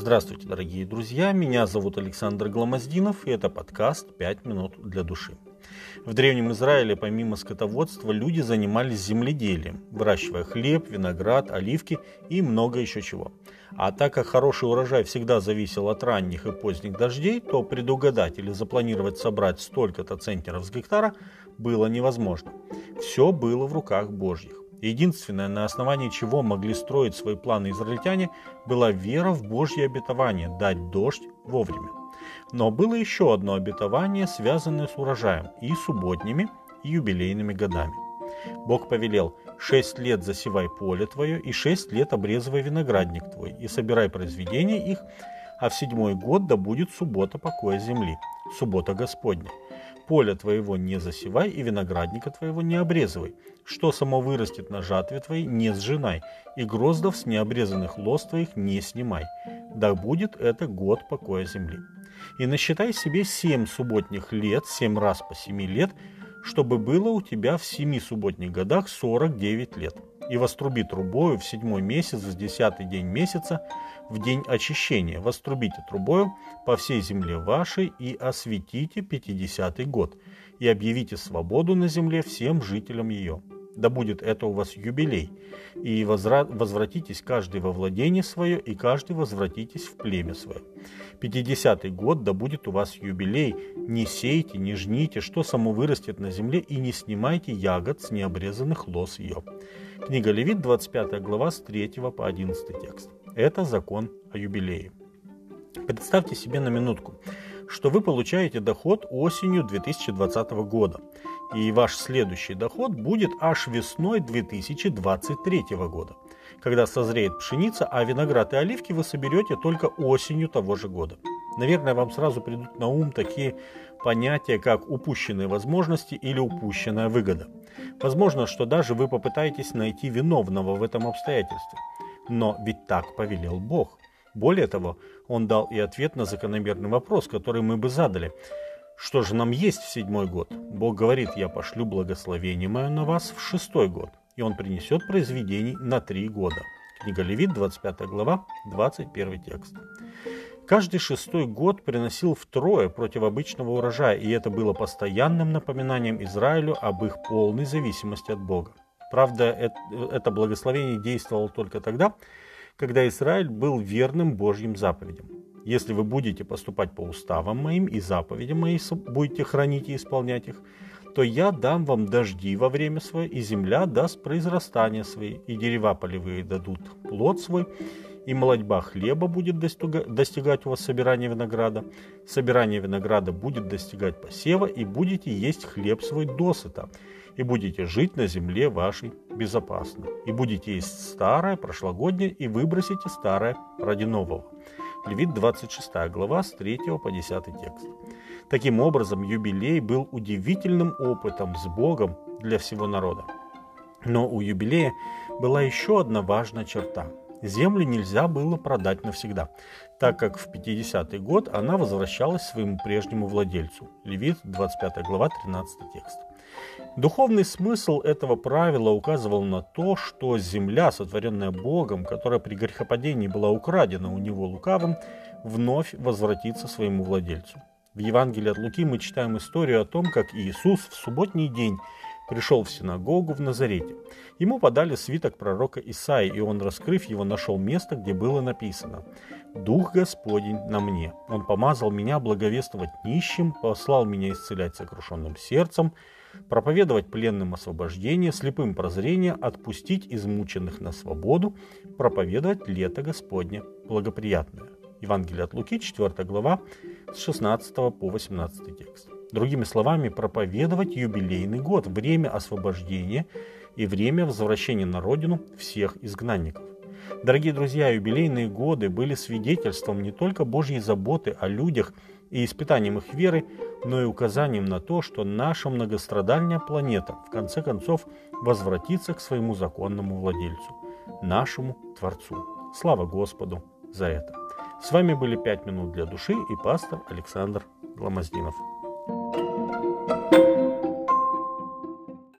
Здравствуйте, дорогие друзья, меня зовут Александр Гламоздинов, и это подкаст «Пять минут для души». В Древнем Израиле помимо скотоводства люди занимались земледелием, выращивая хлеб, виноград, оливки и много еще чего. А так как хороший урожай всегда зависел от ранних и поздних дождей, то предугадать или запланировать собрать столько-то центнеров с гектара было невозможно. Все было в руках Божьих. Единственное, на основании чего могли строить свои планы израильтяне, была вера в Божье обетование дать дождь вовремя. Но было еще одно обетование, связанное с урожаем и субботними, и юбилейными годами. Бог повелел, шесть лет засевай поле твое, и шесть лет обрезывай виноградник твой, и собирай произведения их, а в седьмой год да будет суббота покоя земли, суббота Господня. Поле твоего не засевай и виноградника твоего не обрезывай. Что само вырастет на жатве твоей, не сжинай, и гроздов с необрезанных лоз твоих не снимай. Да будет это год покоя земли. И насчитай себе семь субботних лет, семь раз по семи лет, чтобы было у тебя в семи субботних годах сорок девять лет и воструби трубою в седьмой месяц, в десятый день месяца, в день очищения. Вострубите трубою по всей земле вашей и осветите пятидесятый год, и объявите свободу на земле всем жителям ее. Да будет это у вас юбилей, и возвратитесь каждый во владение свое, и каждый возвратитесь в племя свое. Пятидесятый год да будет у вас юбилей, не сейте, не жните, что само вырастет на земле, и не снимайте ягод с необрезанных лос ее. Книга Левит, 25 глава, с 3 по 11 текст. Это закон о юбилее. Представьте себе на минутку, что вы получаете доход осенью 2020 года, и ваш следующий доход будет аж весной 2023 года, когда созреет пшеница, а виноград и оливки вы соберете только осенью того же года. Наверное, вам сразу придут на ум такие понятия, как упущенные возможности или упущенная выгода. Возможно, что даже вы попытаетесь найти виновного в этом обстоятельстве. Но ведь так повелел Бог. Более того, Он дал и ответ на закономерный вопрос, который мы бы задали. Что же нам есть в седьмой год? Бог говорит, я пошлю благословение мое на вас в шестой год, и Он принесет произведений на три года. Книга Левит, 25 глава, 21 текст. Каждый шестой год приносил втрое против обычного урожая, и это было постоянным напоминанием Израилю об их полной зависимости от Бога. Правда, это благословение действовало только тогда, когда Израиль был верным Божьим заповедям. Если вы будете поступать по уставам моим и заповедям моим, будете хранить и исполнять их, то я дам вам дожди во время свое, и земля даст произрастание свои, и дерева полевые дадут плод свой, и молодьба хлеба будет достигать у вас собирания винограда, собирание винограда будет достигать посева, и будете есть хлеб свой досыта, и будете жить на земле вашей безопасно, и будете есть старое, прошлогоднее, и выбросите старое ради нового. Левит 26 глава с 3 по 10 текст. Таким образом, юбилей был удивительным опытом с Богом для всего народа. Но у юбилея была еще одна важная черта – Землю нельзя было продать навсегда, так как в 50-й год она возвращалась своему прежнему владельцу. Левит, 25 глава, 13 текст. Духовный смысл этого правила указывал на то, что земля, сотворенная Богом, которая при грехопадении была украдена у него лукавым, вновь возвратится своему владельцу. В Евангелии от Луки мы читаем историю о том, как Иисус в субботний день пришел в синагогу в Назарете. Ему подали свиток пророка Исаи, и он, раскрыв его, нашел место, где было написано «Дух Господень на мне. Он помазал меня благовествовать нищим, послал меня исцелять сокрушенным сердцем, проповедовать пленным освобождение, слепым прозрение, отпустить измученных на свободу, проповедовать лето Господне благоприятное». Евангелие от Луки, 4 глава, с 16 по 18 текст. Другими словами, проповедовать юбилейный год, время освобождения и время возвращения на родину всех изгнанников. Дорогие друзья, юбилейные годы были свидетельством не только Божьей заботы о людях и испытанием их веры, но и указанием на то, что наша многострадальная планета в конце концов возвратится к своему законному владельцу, нашему Творцу. Слава Господу за это! С вами были «Пять минут для души» и пастор Александр Гламоздинов.